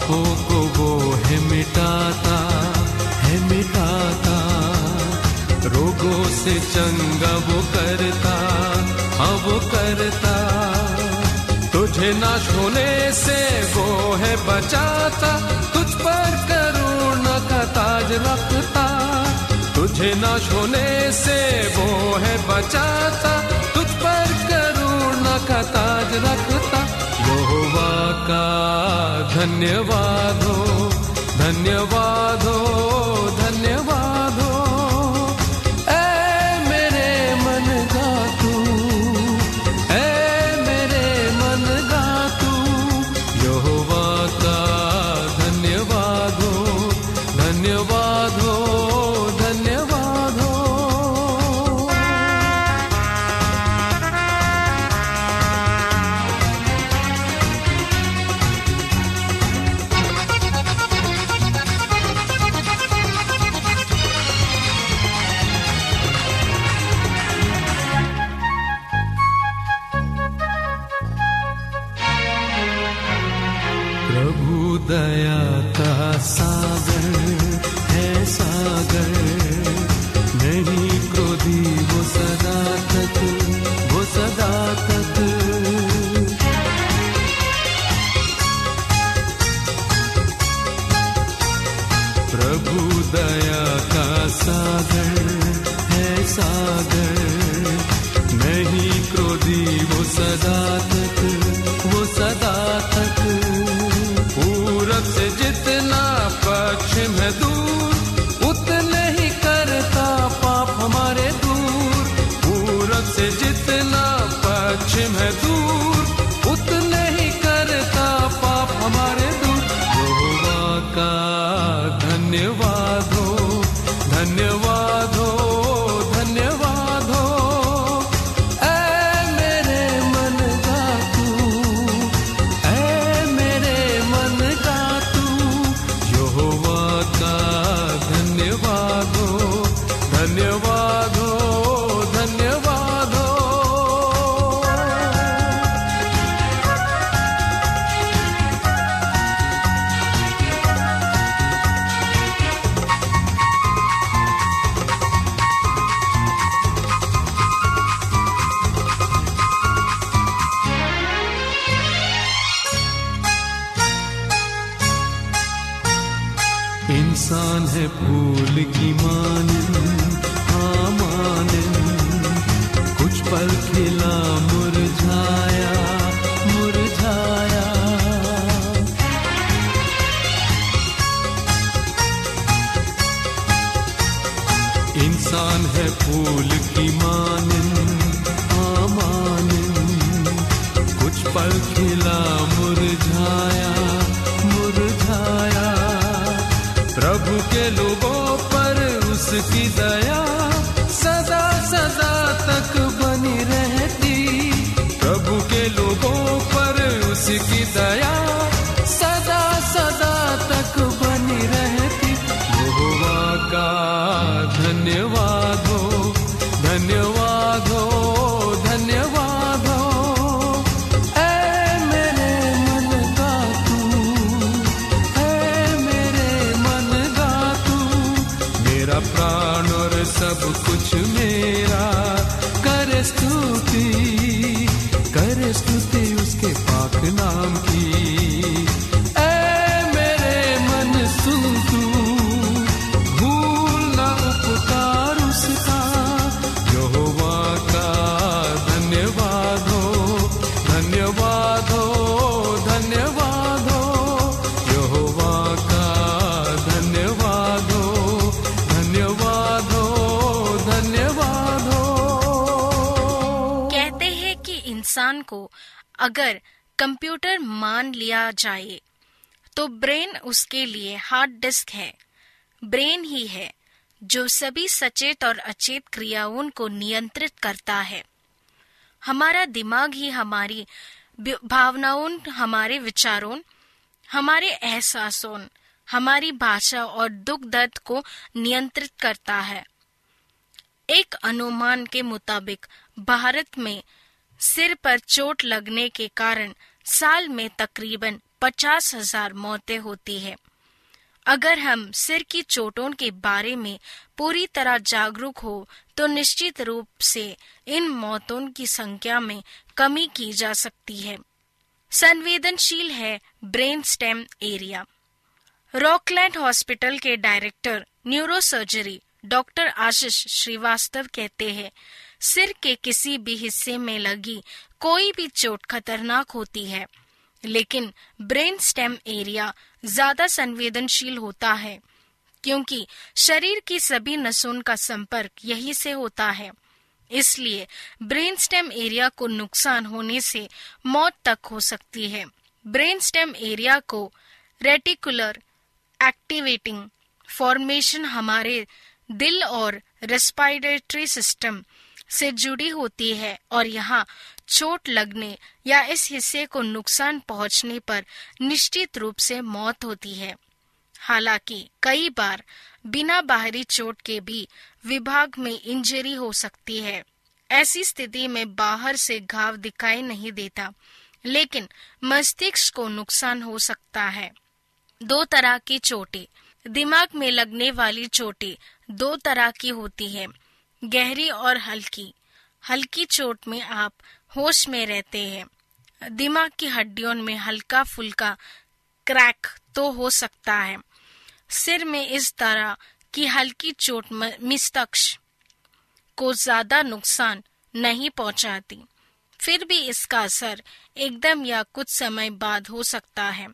पापों को वो है मिटाता है मिटाता। रोगों से चंगा वो करता हाँ वो करता। तुझे नाश होने से वो है बचाता, तुझ पर करुणा का ताज रखता। तुझे नाश होने से वो है बचाता, तुझ पर करुणा का ताज रखता। का धन्यवाद हो धन्यवाद हो। इंसान है फूल की मानन उसकी दया अगर कंप्यूटर मान लिया जाए तो ब्रेन उसके लिए हार्ड डिस्क है। ब्रेन ही है जो सभी सचेत और अचेत क्रियाओं को नियंत्रित करता है। हमारा दिमाग ही हमारी भावनाओं, हमारे विचारों, हमारे एहसासों, हमारी भाषा और दुख दर्द को नियंत्रित करता है। एक अनुमान के मुताबिक, भारत में सिर पर चोट लगने के कारण साल में तकरीबन पचास हज़ार मौतें होती है। अगर हम सिर की चोटों के बारे में पूरी तरह जागरूक हो तो निश्चित रूप से इन मौतों की संख्या में कमी की जा सकती है। संवेदनशील है brain stem area. Rockland hospital के director, neurosurgery, doctor Ashish Srivastava कहते हैं सिर के किसी भी हिस्से में लगी कोई भी चोट खतरनाक होती है। लेकिन ब्रेन स्टेम एरिया ज़्यादा संवेदनशील होता है, क्योंकि शरीर की सभी नसों का संपर्क यही से होता है। इसलिए ब्रेन स्टेम एरिया को नुकसान होने से मौत तक हो सकती है। ब्रेन स्टेम एरिया को रेटिकुलर एक्टिवेटिंग फॉर्मेशन हमारे दिल और रेस्पिरेटरी सिस्टम से जुड़ी होती है और यहाँ चोट लगने या इस हिस्से को नुकसान पहुँचने पर निश्चित रूप से मौत होती है। हालाँकि कई बार बिना बाहरी चोट के भी विभाग में इंजरी हो सकती है। ऐसी स्थिति में बाहर से घाव दिखाई नहीं देता, लेकिन मस्तिष्क को नुकसान हो सकता है। दो तरह की चोटें। दिमाग में लगने वाली चोटें दो तरह की होती है। गहरी और हल्की। हल्की चोट में आप होश में रहते हैं। दिमाग की हड्डियों में हल्का फुल्का क्रैक तो हो सकता है। सिर में इस तरह की हल्की चोट म- मस्तिष्क को ज़्यादा नुकसान नहीं पहुंचाती। फिर भी इसका असर एकदम या कुछ समय बाद हो सकता है।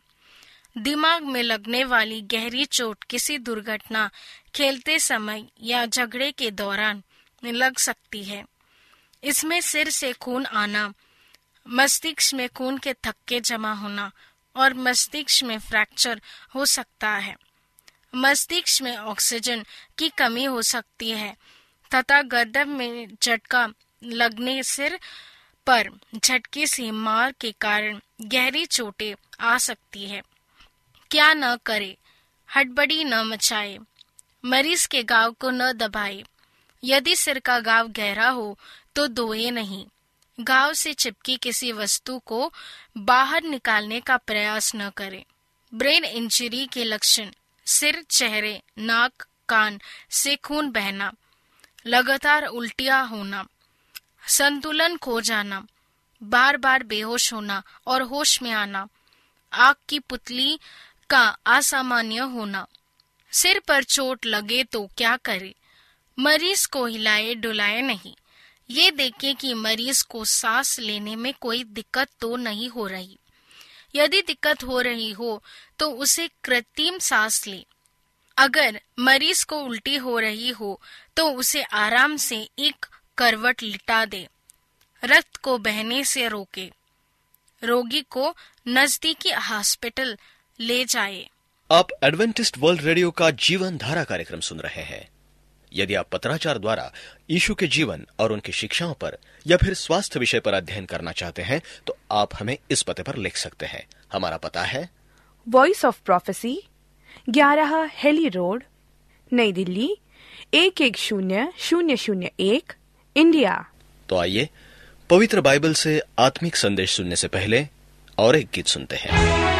दिमाग में लगने वाली गहरी चोट किसी दुर्घटना, खेलते समय या झगड़े के दौरान लग सकती है। इसमें सिर से खून आना, मस्तिष्क में खून के थक्के जमा होना और मस्तिष्क में फ्रैक्चर हो सकता है। मस्तिष्क में ऑक्सीजन की कमी हो सकती है तथा गर्दन में झटका लगने सिर पर झटके से मार के कारण गहरी चोटें आ सकती है। क्या न करे, हड़बड़ी न मचाए, मरीज़ के गाव को न दबाए। यदि सिर का गाव गहरा हो तो धोए नहीं। गाव से चिपकी किसी वस्तु को बाहर निकालने का प्रयास न करें। ब्रेन इंजरी के लक्षण, सिर, चेहरे, नाक, कान से खून बहना, लगातार उल्टियाँ होना, संतुलन खो जाना बार बार बेहोश होना और होश में आना आग की पुतली का असामान्य होना। सिर पर चोट लगे तो क्या करे? मरीज़ को हिलाए डुलाए नहीं। ये देखे कि मरीज़ को सांस लेने में कोई दिक्कत तो नहीं हो रही। यदि दिक्कत हो रही हो तो उसे कृत्रिम सांस ले। अगर मरीज़ को उल्टी हो रही हो तो उसे आराम से एक करवट लिटा दे। रक्त को बहने से रोके। रोगी को नजदीकी हॉस्पिटल ले जाए। आप एडवेंटिस्ट वर्ल्ड रेडियो का जीवन धारा कार्यक्रम सुन रहे हैं। यदि आप पत्राचार द्वारा यीशु के जीवन और उनकी शिक्षाओं पर या फिर स्वास्थ्य विषय पर अध्ययन करना चाहते हैं तो आप हमें इस पते पर लिख सकते हैं। हमारा पता है। वॉइस ऑफ़ प्रोफेसी ग्यारह हेली रोड नई दिल्ली एक एक शून्य शून्य शून्य एक इंडिया। तो आइए पवित्र बाइबल से आत्मिक संदेश सुनने से पहले और एक गीत सुनते हैं।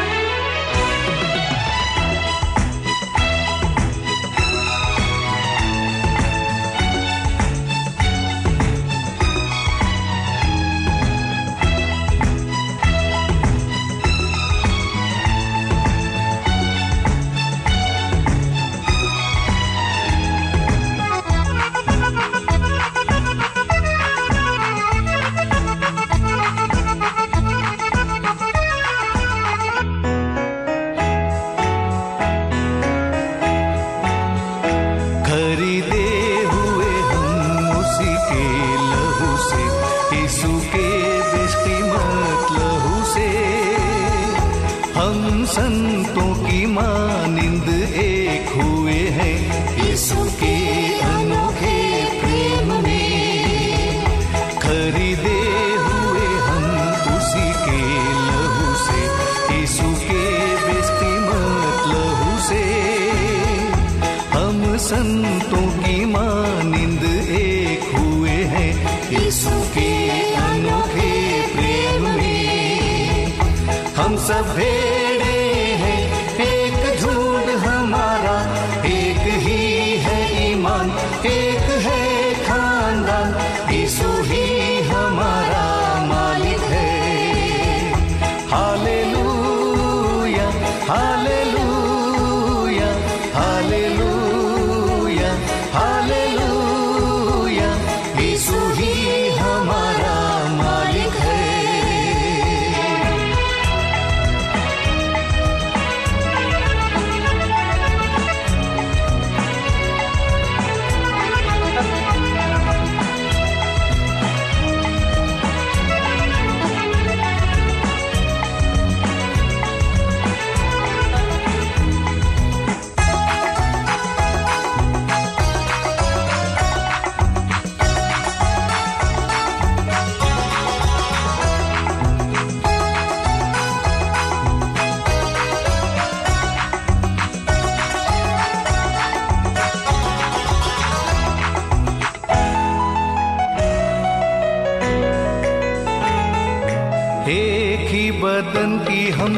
सभे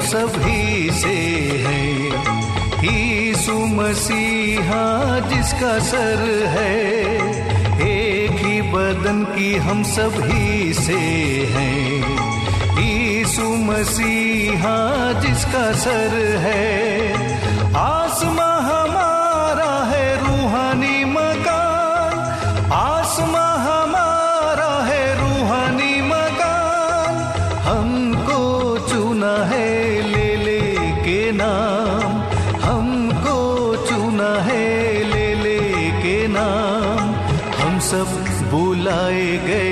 सभी से है। यीशु मसीहा जिसका सर है, एक ही बदन की हम सभी से है। यीशु मसीहा जिसका सर है बुलाए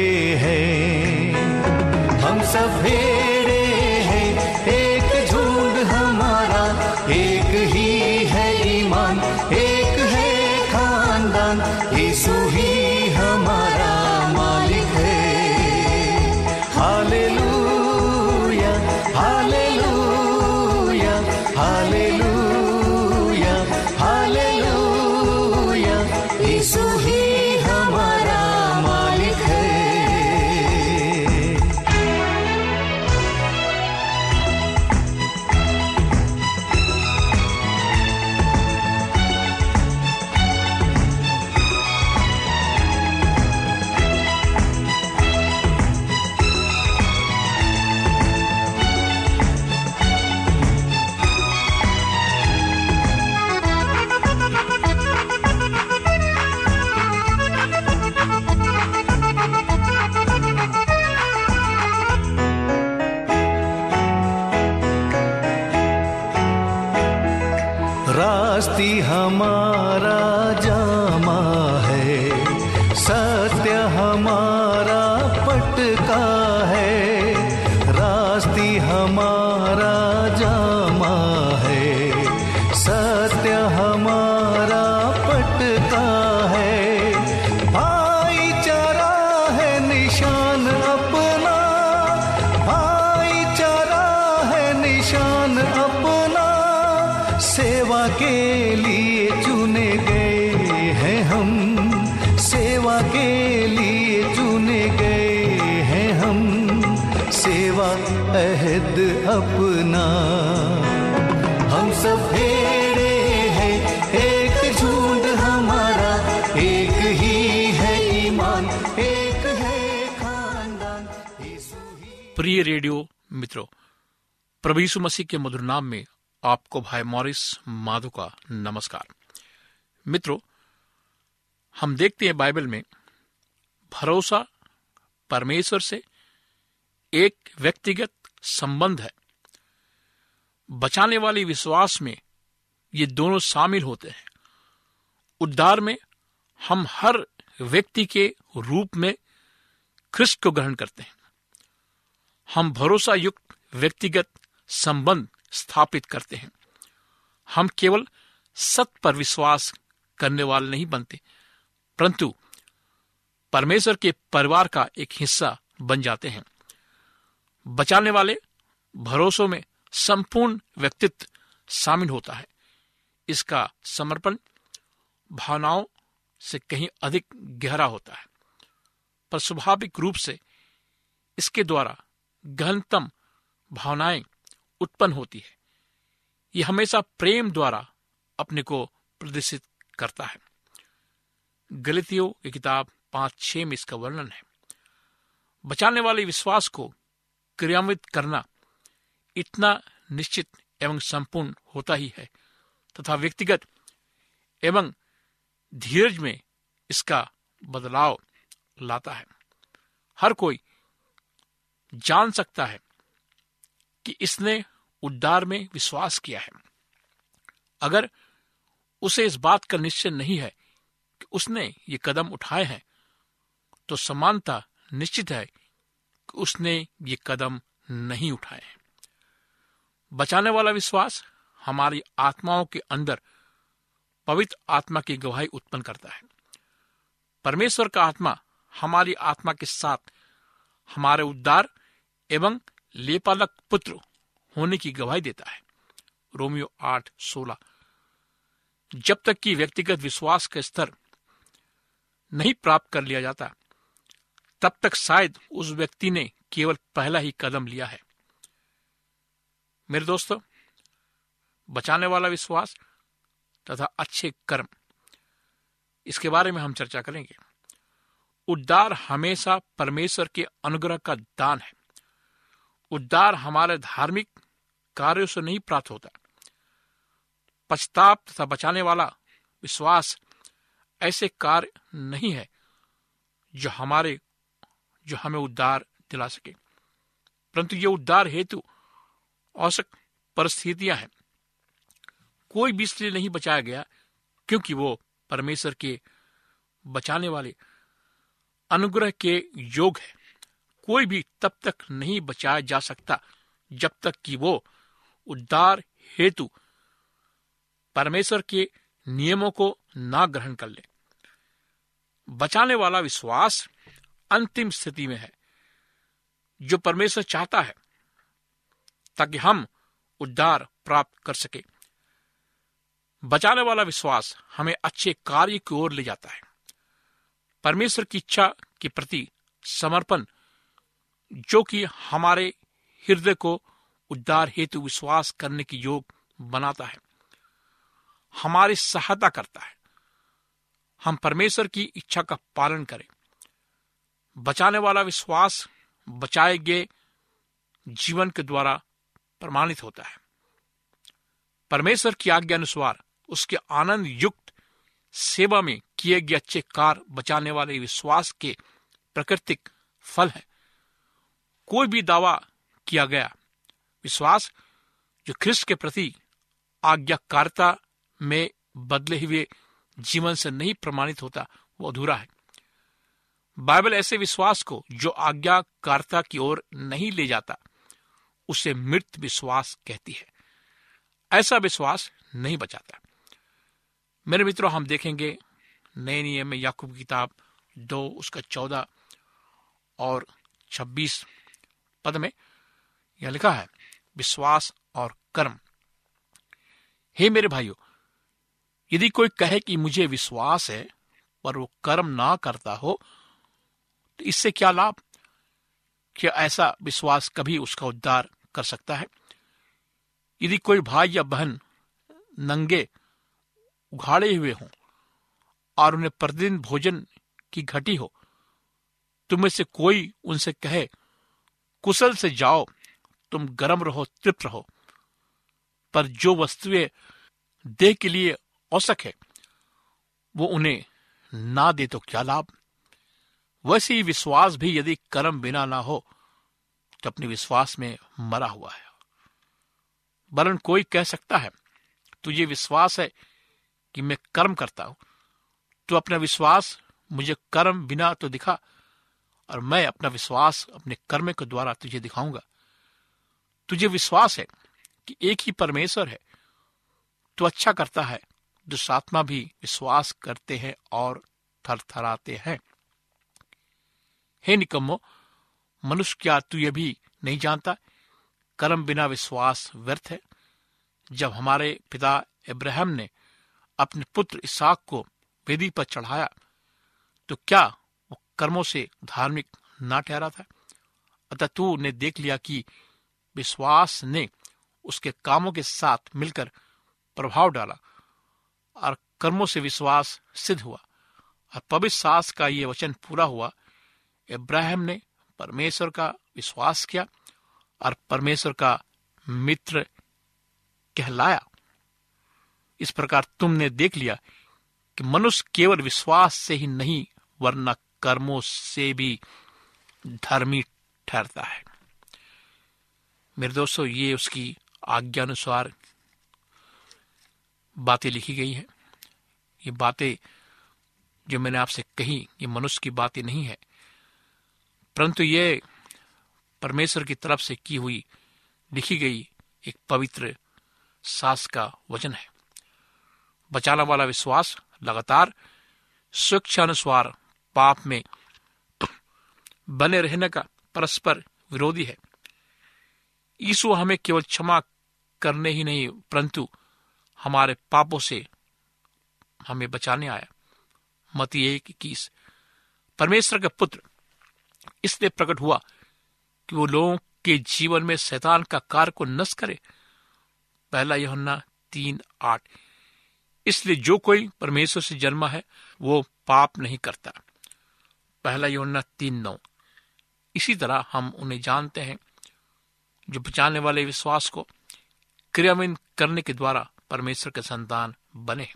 निशान अपना सेवा के लिए चुने गए हैं हम। सेवा के लिए चुने गए हैं हम। सेवा अहद अपना। हम सब भेड़े हैं, एक झुंड हमारा, एक ही है ईमान, एक है खानदान। प्रिय रेडियो मित्रों प्रभु यीशु मसीह के मधुर नाम में आपको भाई मॉरिस माधो का नमस्कार। मित्रों, हम देखते हैं बाइबल में, भरोसा परमेश्वर से एक व्यक्तिगत संबंध है। बचाने वाले विश्वास में ये दोनों शामिल होते हैं। उद्धार में हम हर व्यक्ति के रूप में ख्रिस्त को ग्रहण करते हैं। हम भरोसा युक्त व्यक्तिगत संबंध स्थापित करते हैं। हम केवल सत्य पर विश्वास करने वाले नहीं बनते, परंतु परमेश्वर के परिवार का एक हिस्सा बन जाते हैं। बचाने वाले भरोसों में संपूर्ण व्यक्तित्व शामिल होता है। इसका समर्पण भावनाओं से कहीं अधिक गहरा होता है। पर स्वाभाविक रूप से इसके द्वारा गहनतम भावनाएँ उत्पन्न होती है। यह हमेशा प्रेम द्वारा अपने को प्रदर्शित करता है। गलतियों की किताब पाँच छह में इसका वर्णन है। बचाने वाले विश्वास को क्रियान्वित करना इतना निश्चित एवं संपूर्ण होता ही है तथा व्यक्तिगत एवं धीरज में इसका बदलाव लाता है। हर कोई जान सकता है कि इसने उद्धार में विश्वास किया है। अगर उसे इस बात का निश्चय नहीं है कि उसने ये कदम उठाए हैं तो समानता निश्चित है कि उसने ये कदम नहीं उठाए हैं। बचाने वाला विश्वास हमारी आत्माओं के अंदर पवित्र आत्मा की गवाही उत्पन्न करता है। परमेश्वर का आत्मा हमारी आत्मा के साथ हमारे उद्धार एवं लेपालक पुत्र होने की गवाही देता है। रोमियो आठ, सोलह। जब तक कि व्यक्तिगत विश्वास का स्तर नहीं प्राप्त कर लिया जाता, तब तक शायद उस व्यक्ति ने केवल पहला ही कदम लिया है। मेरे दोस्तों, बचाने वाला विश्वास तथा अच्छे कर्म, इसके बारे में हम चर्चा करेंगे। उद्धार हमेशा परमेश्वर के अनुग्रह का दान है। उद्धार हमारे धार्मिक कार्यों से नहीं प्राप्त होता। पश्चाताप तथा बचाने वाला विश्वास ऐसे कार्य नहीं है जो हमारे, जो हमें उद्धार दिला सके। परंतु ये उद्धार हेतु औसक परिस्थितियाँ हैं। कोई भी इसलिए नहीं बचाया गया क्योंकि वो परमेश्वर के बचाने वाले अनुग्रह के योग है। कोई भी तब तक नहीं बचाया जा सकता, जब तक कि वो उद्धार हेतु परमेश्वर के नियमों को ना ग्रहण कर ले। बचाने वाला विश्वास अंतिम स्थिति में है, जो परमेश्वर चाहता है, ताकि हम उद्धार प्राप्त कर सके। बचाने वाला विश्वास हमें अच्छे कार्य की ओर ले जाता है। परमेश्वर की इच्छा के प्रति समर्पण जो कि हमारे हृदय को उद्धार हेतु विश्वास करने की योग बनाता है। हमारी सहायता करता है। हम परमेश्वर की इच्छा का पालन करें। बचाने वाला विश्वास बचाए गए जीवन के द्वारा प्रमाणित होता है। परमेश्वर की आज्ञा अनुसार उसके आनंद युक्त सेवा में किए गए अच्छे कार्य बचाने वाले विश्वास के प्राकृतिक फल है। कोई भी दावा किया गया। विश्वास जो ख्रिस्त के प्रति आज्ञाकारिता में बदले हुए जीवन से नहीं प्रमाणित होता, वो अधूरा है। बाइबल ऐसे विश्वास को जो आज्ञाकारिता की ओर नहीं ले जाता, उसे मृत विश्वास कहती है। ऐसा विश्वास नहीं बचाता। मेरे मित्रों, हम देखेंगे नए नियम में याकूब की किताब दो, उसका चौदह और छब्बीस पद में यह लिखा है, विश्वास और कर्म। हे मेरे भाइयों, यदि कोई कहे कि मुझे विश्वास है, पर वो कर्म ना करता हो तो इससे क्या लाभ? क्या ऐसा विश्वास कभी उसका उद्धार कर सकता है? यदि कोई भाई या बहन नंगे, उघाड़े हुए हों और उन्हें प्रतिदिन भोजन की घटी हो तुम में से कोई उनसे कहे कुशल से जाओ, तुम गर्म रहो, तृप्त रहो। पर जो वस्तुएँ देह के लिए औसक है, वो उन्हें ना दे तो क्या लाभ? वैसे ही विश्वास भी यदि कर्म बिना ना हो तो अपने विश्वास में मरा हुआ है। वरन कोई कह सकता है, तुझे विश्वास है कि मैं कर्म करता हूँ तो अपना विश्वास मुझे कर्म बिना तो दिखा और मैं अपना विश्वास अपने कर्म के द्वारा तुझे दिखाऊँगा। तुझे विश्वास है कि एक ही परमेश्वर है। तो अच्छा करता है, दुष्टात्मा भी विश्वास करते हैं और थरथराते हैं। हे निकम्मो, मनुष्य क्या तू ये भी नहीं जानता? कर्म बिना विश्वास व्यर्थ है। जब हमारे पिता इब्राहिम ने अपने पुत्र इसाक को वेदी पर चढ़ाया तो क्या कर्मों से धार्मिक ना ठहरा था। अतः तू ने देख लिया कि विश्वास ने उसके कामों के साथ मिलकर प्रभाव डाला और कर्मों से विश्वास सिद्ध हुआ और पवित्र सास का ये वचन पूरा हुआ। इब्राहिम ने परमेश्वर का विश्वास किया और परमेश्वर का मित्र कहलाया। इस प्रकार तुमने देख लिया कि मनुष्य केवल विश्वास से ही नहीं, वरना कर्मों से भी धर्मी ठहरता है। मेरे दोस्तों, ये उसकी आज्ञा अनुसार बातें लिखी गई हैं। ये बातें जो मैंने आपसे कही, ये मनुष्य की बातें नहीं है। परंतु ये परमेश्वर की तरफ़ से की हुई, लिखी गई एक पवित्र सास का वचन है। बचाने वाला विश्वास लगातार स्वेच्छानुसार पाप में बने रहने का परस्पर विरोधी है। यीशु हमें केवल क्षमा करने ही नहीं, परंतु हमारे पापों से हमें बचाने आया। मती एक इक्कीस। परमेश्वर का पुत्र इसलिए प्रकट हुआ कि वो लोगों के जीवन में शैतान का कार्य को नष्ट करे। पहला यहोन्ना तीन आठ। इसलिए जो कोई परमेश्वर से जन्मा है, वो पाप नहीं करता। पहला योना तीन नौ। इसी तरह हम उन्हें जानते हैं, जो बचाने वाले विश्वास को क्रियान्वित करने के द्वारा परमेश्वर के संतान बने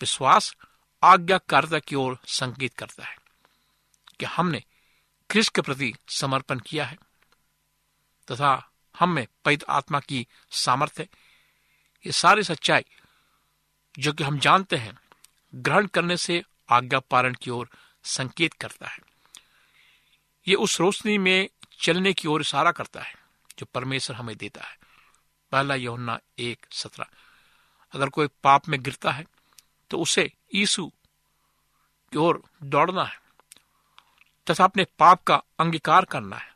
विश्वास आज्ञाकारिता की ओर संकेत करता है कि हमने ख्रिस्त के प्रति समर्पण किया है, तथा हम में पैद आत्मा की सामर्थ्य ये सारी सच्चाई, जो कि हम जानते हैं, ग्रहण करने से आज्ञा पारण की ओर संकेत करता है। ये उस रोशनी में चलने की ओर इशारा करता है, जो परमेश्वर हमें देता है। पहला यौना एक सत्रह। अगर कोई पाप में गिरता है तो उसे ईसु की ओर दौड़ना है, तथा अपने पाप का अंगीकार करना है।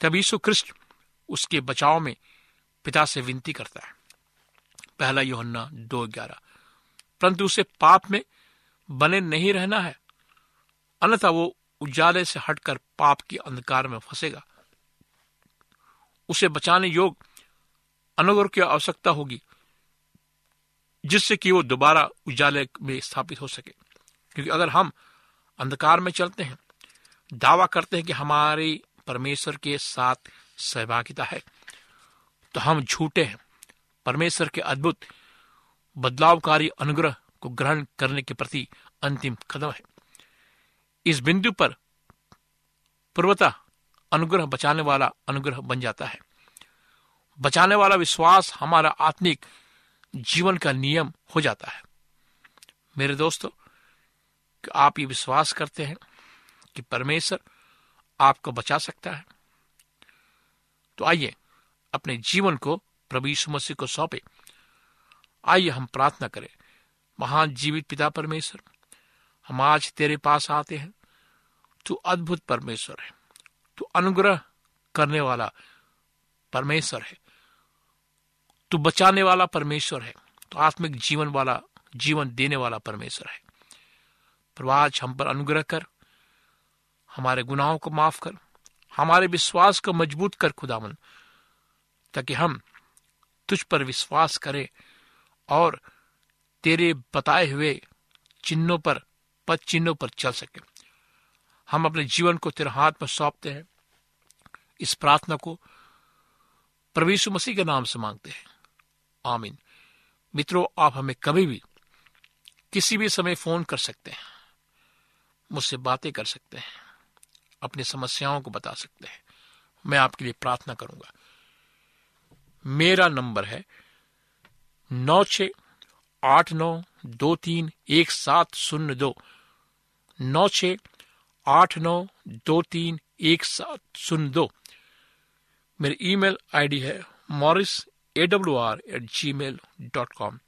तब यीशु कृष्ण उसके बचाव में पिता से विनती करता है। पहला योहन्ना दो ग्यारह। परंतु उसे पाप में बने नहीं रहना है अन्यथा वो उजाले से हटकर पाप के अंधकार में फंसेगा। उसे बचाने योग अनुग्रह की आवश्यकता होगी, जिससे कि वो दोबारा उजाले में स्थापित हो सके। क्योंकि अगर हम अंधकार में चलते हैं, दावा करते हैं कि हमारी परमेश्वर के साथ सहभागिता है तो हम झूठे हैं। परमेश्वर के अद्भुत, बदलावकारी अनुग्रह को ग्रहण करने के प्रति अंतिम कदम है। इस बिंदु पर पूर्वता अनुग्रह बचाने वाला अनुग्रह बन जाता है। बचाने वाला विश्वास हमारा आत्मिक जीवन का नियम हो जाता है। मेरे दोस्तों आप ये विश्वास करते हैं कि परमेश्वर आपको बचा सकता है। तो आइए अपने जीवन को प्रभु यीशु मसीह को सौंपे। आइए हम प्रार्थना करें। महान जीवित पिता परमेश्वर हम आज तेरे पास आते हैं। तू अद्भुत परमेश्वर है। तू अनुग्रह करने वाला परमेश्वर है। तू बचाने वाला परमेश्वर है। तो आत्मिक जीवन वाला, जीवन देने वाला परमेश्वर है। पर आज हम पर अनुग्रह कर, हमारे गुनाहों को माफ़ कर, हमारे विश्वास को मज़बूत कर खुदावन, ताकि हम तुझ पर विश्वास करें और तेरे बताए हुए चिन्हों पर पद चिन्हों पर चल सके। हम अपने जीवन को तेरे हाथ में सौंपते हैं। इस प्रार्थना को प्रवीषु मसीह के नाम से मांगते हैं। आमीन। मित्रों, आप हमें कभी भी किसी भी समय फ़ोन कर सकते हैं। मुझसे बातें कर सकते हैं। अपनी समस्याओं को बता सकते हैं। मैं आपके लिए प्रार्थना करूँगा। मेरा नंबर है नौ छ आठ नौ दो तीन एक सात शून्य दो। नौ छ आठ नौ दो तीन एक सात शून्य दो। मेरी ईमेल आईडी है Morris A W R at gmail dot com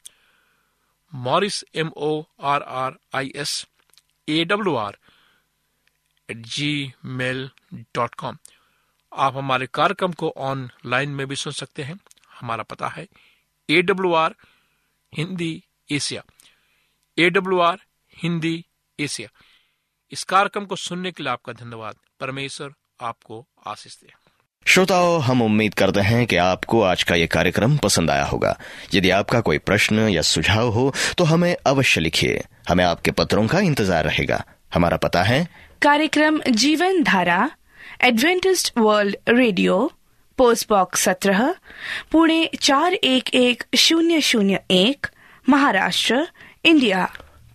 Morris M O R R I S A W R at gmail dot com आप हमारे कार्यक्रम को ऑनलाइन में भी सुन सकते हैं। हमारा पता है A W R Hindi Asia. A W R Hindi Asia. इस कार्यक्रम को सुनने के लिए आपका धन्यवाद। परमेश्वर आपको आशीष दे। श्रोताओं हम उम्मीद करते हैं कि आपको आज का ये कार्यक्रम पसंद आया होगा। यदि आपका कोई प्रश्न या सुझाव हो तो हमें अवश्य लिखिए। हमें आपके पत्रों का इंतज़ार रहेगा। हमारा पता है कार्यक्रम Jeevan Dhara Adventist World Radio post box सत्रह पुणे चार एक एक शून्य शून्य एक महाराष्ट्र इंडिया।